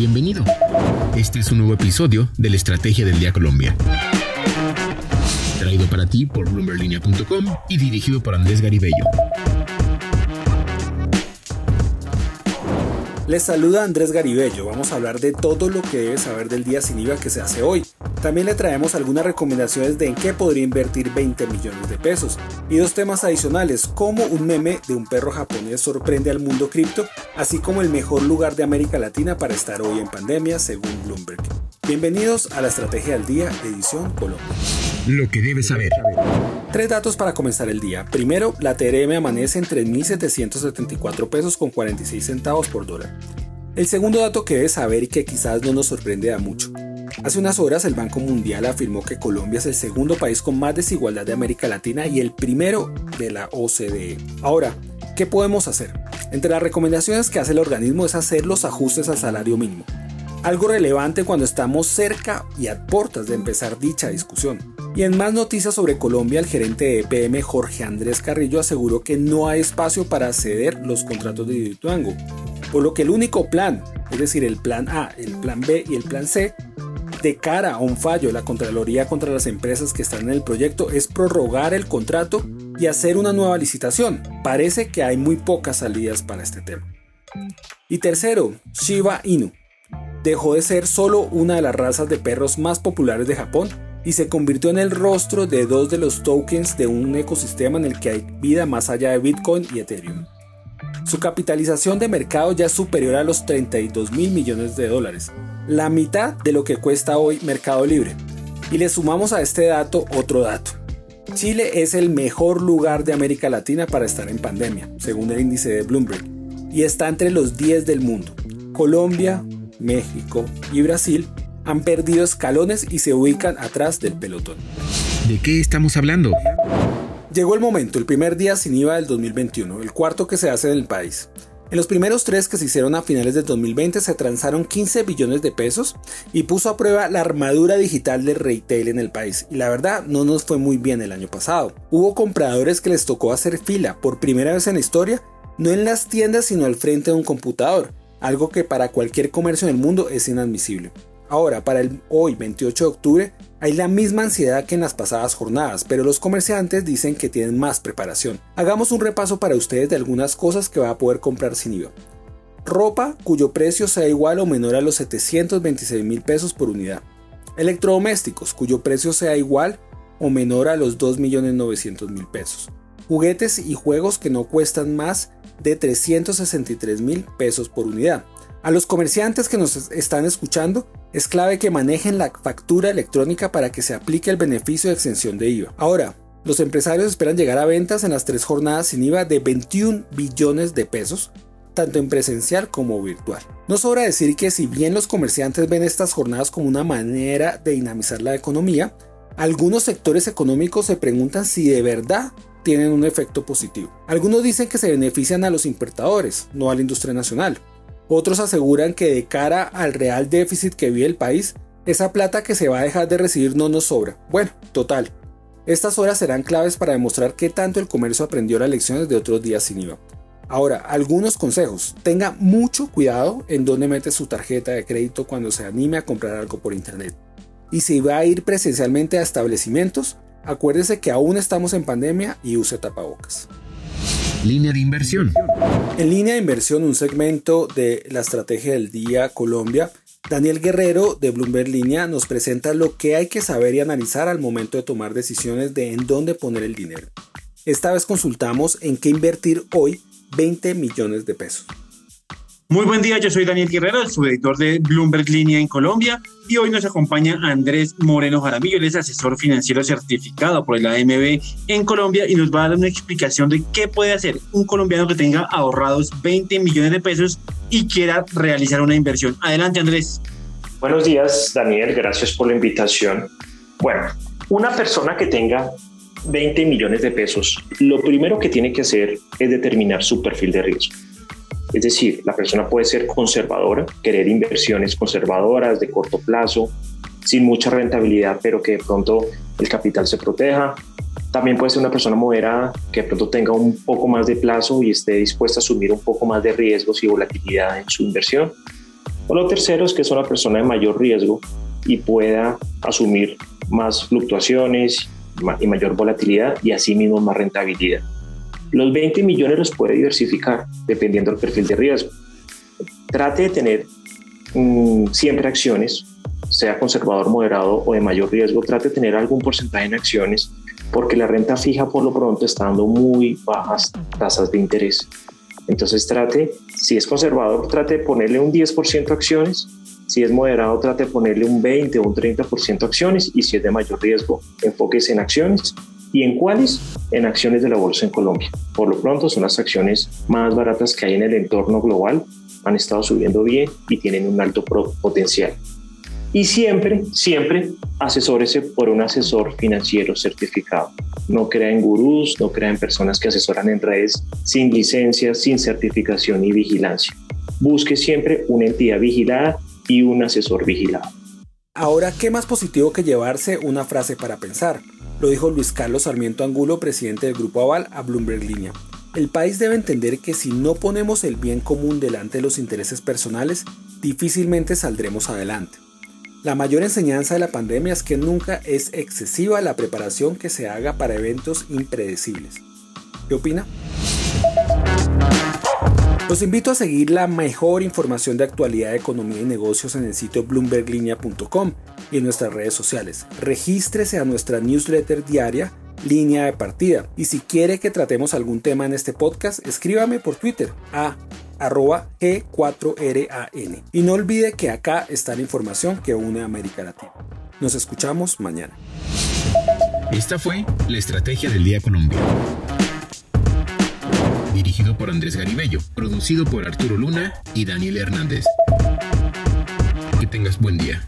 Bienvenido. Este es un nuevo episodio de la Estrategia del Día Colombia. Traído para ti por bloomberlinia.com y dirigido por Andrés Garibello. Les saluda Andrés Garibello. Vamos a hablar de todo lo que debes saber del día sin IVA que se hace hoy. También le traemos algunas recomendaciones de en qué podría invertir 20 millones de pesos. Y dos temas adicionales, como un meme de un perro japonés sorprende al mundo cripto, así como el mejor lugar de América Latina para estar hoy en pandemia, según Bloomberg. Bienvenidos a la Estrategia del Día, edición Colombia. Lo que debes saber. Tres datos para comenzar el día. Primero, la TRM amanece en 3.774 pesos con 46 centavos por dólar. El segundo dato que debes saber y que quizás no nos sorprende a mucho. Hace unas horas el Banco Mundial afirmó que Colombia es el segundo país con más desigualdad de América Latina y el primero de la OCDE. Ahora, ¿qué podemos hacer? Entre las recomendaciones que hace el organismo es hacer los ajustes al salario mínimo. Algo relevante cuando estamos cerca y a puertas de empezar dicha discusión. Y en más noticias sobre Colombia, el gerente de EPM Jorge Andrés Carrillo aseguró que no hay espacio para ceder los contratos de Dituango, por lo que el único plan, es decir, el plan A, el plan B y el plan C, de cara a un fallo la Contraloría contra las empresas que están en el proyecto es prorrogar el contrato y hacer una nueva licitación. Parece que hay muy pocas salidas para este tema. Y tercero, Shiba Inu. Dejó de ser solo una de las razas de perros más populares de Japón y se convirtió en el rostro de dos de los tokens de un ecosistema en el que hay vida más allá de Bitcoin y Ethereum. Su capitalización de mercado ya es superior a los 32 mil millones de dólares, la mitad de lo que cuesta hoy Mercado Libre. Y le sumamos a este dato otro dato. Chile es el mejor lugar de América Latina para estar en pandemia, según el índice de Bloomberg, y está entre los 10 del mundo. Colombia, México y Brasil han perdido escalones y se ubican atrás del pelotón. ¿De qué estamos hablando? Llegó el momento, el primer día sin IVA del 2021, el cuarto que se hace en el país. En los primeros tres que se hicieron a finales del 2020 se transaron 15 billones de pesos y puso a prueba la armadura digital del retail en el país. Y la verdad no nos fue muy bien el año pasado. Hubo compradores que les tocó hacer fila por primera vez en la historia, no en las tiendas sino al frente de un computador, algo que para cualquier comercio en el mundo es inadmisible. Ahora, para el hoy 28 de octubre, hay la misma ansiedad que en las pasadas jornadas, pero los comerciantes dicen que tienen más preparación. Hagamos un repaso para ustedes de algunas cosas que va a poder comprar sin IVA. Ropa cuyo precio sea igual o menor a los 726 mil pesos por unidad. Electrodomésticos cuyo precio sea igual o menor a los 2.900.000 pesos. Juguetes y juegos que no cuestan más de 363 mil pesos por unidad. A los comerciantes que nos están escuchando, es clave que manejen la factura electrónica para que se aplique el beneficio de exención de IVA. Ahora, los empresarios esperan llegar a ventas en las tres jornadas sin IVA de 21 billones de pesos, tanto en presencial como virtual. No sobra decir que si bien los comerciantes ven estas jornadas como una manera de dinamizar la economía, algunos sectores económicos se preguntan si de verdad tienen un efecto positivo. Algunos dicen que se benefician a los importadores, no a la industria nacional. Otros aseguran que de cara al real déficit que vive el país, esa plata que se va a dejar de recibir no nos sobra. Bueno, total. Estas horas serán claves para demostrar qué tanto el comercio aprendió las lecciones de otros días sin IVA. Ahora, algunos consejos. Tenga mucho cuidado en dónde mete su tarjeta de crédito cuando se anime a comprar algo por internet. Y si va a ir presencialmente a establecimientos, acuérdese que aún estamos en pandemia y use tapabocas. Línea de inversión. En línea de inversión, un segmento de la estrategia del día Colombia, Daniel Guerrero de Bloomberg Línea nos presenta lo que hay que saber y analizar al momento de tomar decisiones de en dónde poner el dinero. Esta vez consultamos en qué invertir hoy 20 millones de pesos. Muy buen día, yo soy Daniel Guerrero, el subeditor de Bloomberg Línea en Colombia y hoy nos acompaña Andrés Moreno Jaramillo, él es asesor financiero certificado por el AMB en Colombia y nos va a dar una explicación de qué puede hacer un colombiano que tenga ahorrados 20 millones de pesos y quiera realizar una inversión. Adelante Andrés. Buenos días Daniel, gracias por la invitación. Bueno, una persona que tenga 20 millones de pesos, lo primero que tiene que hacer es determinar su perfil de riesgo. Es decir, la persona puede ser conservadora, querer inversiones conservadoras de corto plazo, sin mucha rentabilidad, pero que de pronto el capital se proteja. También puede ser una persona moderada que de pronto tenga un poco más de plazo y esté dispuesta a asumir un poco más de riesgos y volatilidad en su inversión. O lo tercero es que es una persona de mayor riesgo y pueda asumir más fluctuaciones y mayor volatilidad y asimismo más rentabilidad. Los 20 millones los puede diversificar dependiendo del perfil de riesgo. Trate de tener mm, siempre acciones, sea conservador, moderado o de mayor riesgo, trate de tener algún porcentaje en acciones porque la renta fija por lo pronto está dando muy bajas tasas de interés. Entonces trate, si es conservador, trate de ponerle un 10% acciones, si es moderado, trate de ponerle un 20 o un 30% acciones y si es de mayor riesgo, enfóquese en acciones. ¿Y en cuáles? En acciones de la bolsa en Colombia. Por lo pronto son las acciones más baratas que hay en el entorno global, han estado subiendo bien y tienen un alto potencial. Y siempre, siempre asesórese por un asesor financiero certificado. No crea en gurús, no crea en personas que asesoran en redes sin licencia, sin certificación y vigilancia. Busque siempre una entidad vigilada y un asesor vigilado. Ahora, ¿qué más positivo que llevarse una frase para pensar? Lo dijo Luis Carlos Sarmiento Angulo, presidente del Grupo Aval, a Bloomberg Línea. El país debe entender que si no ponemos el bien común delante de los intereses personales, difícilmente saldremos adelante. La mayor enseñanza de la pandemia es que nunca es excesiva la preparación que se haga para eventos impredecibles. ¿Qué opina? Los invito a seguir la mejor información de actualidad economía y negocios en el sitio bloomberglinea.com y en nuestras redes sociales. Regístrese a nuestra newsletter diaria línea de partida. Y si quiere que tratemos algún tema en este podcast, escríbame por Twitter a arroba G4RAN. Y no olvide que acá está la información que une a América Latina. Nos escuchamos mañana. Esta fue la Estrategia del Día Colombia. Dirigido por Andrés Garibello, producido por Arturo Luna y Daniel Hernández. Que tengas buen día.